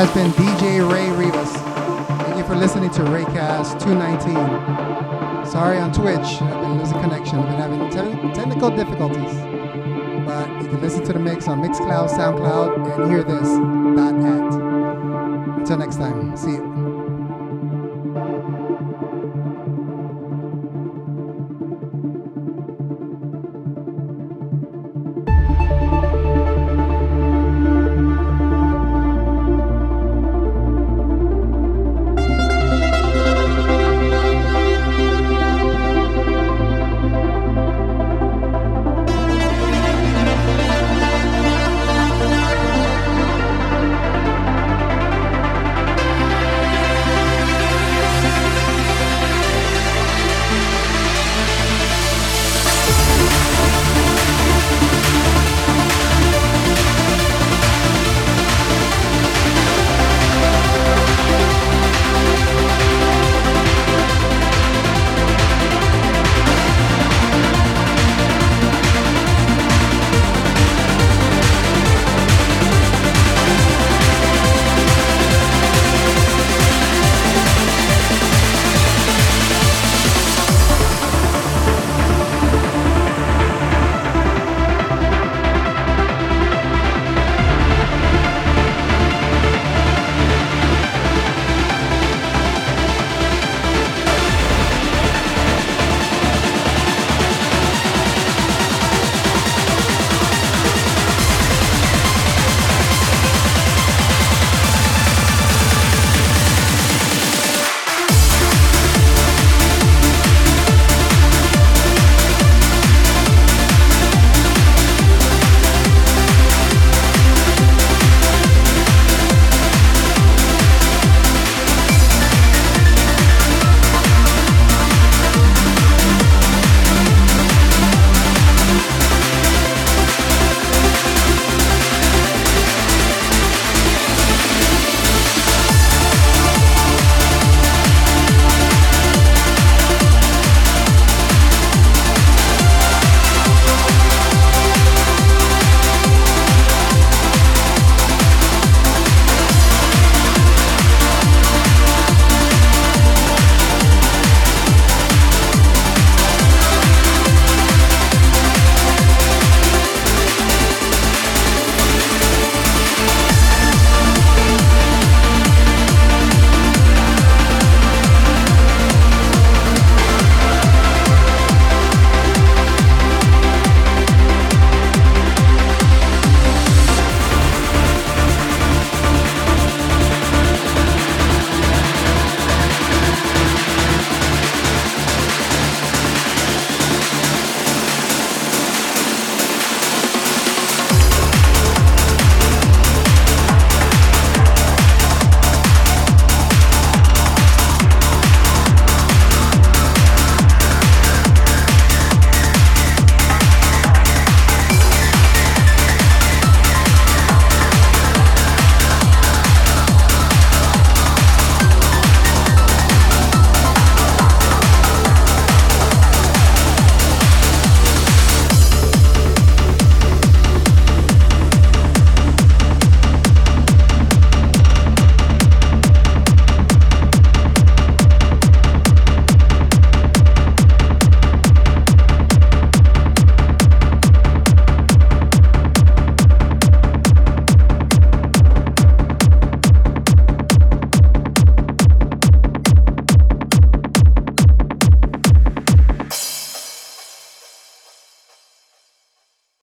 has been DJ Rey Rivas. Thank you for listening to ReyCast 219. Sorry on Twitch, I've been losing connection. I've been having te- technical difficulties. But you can listen to the mix on Mixcloud, SoundCloud, and hear this. Dot at. Until next time, see you.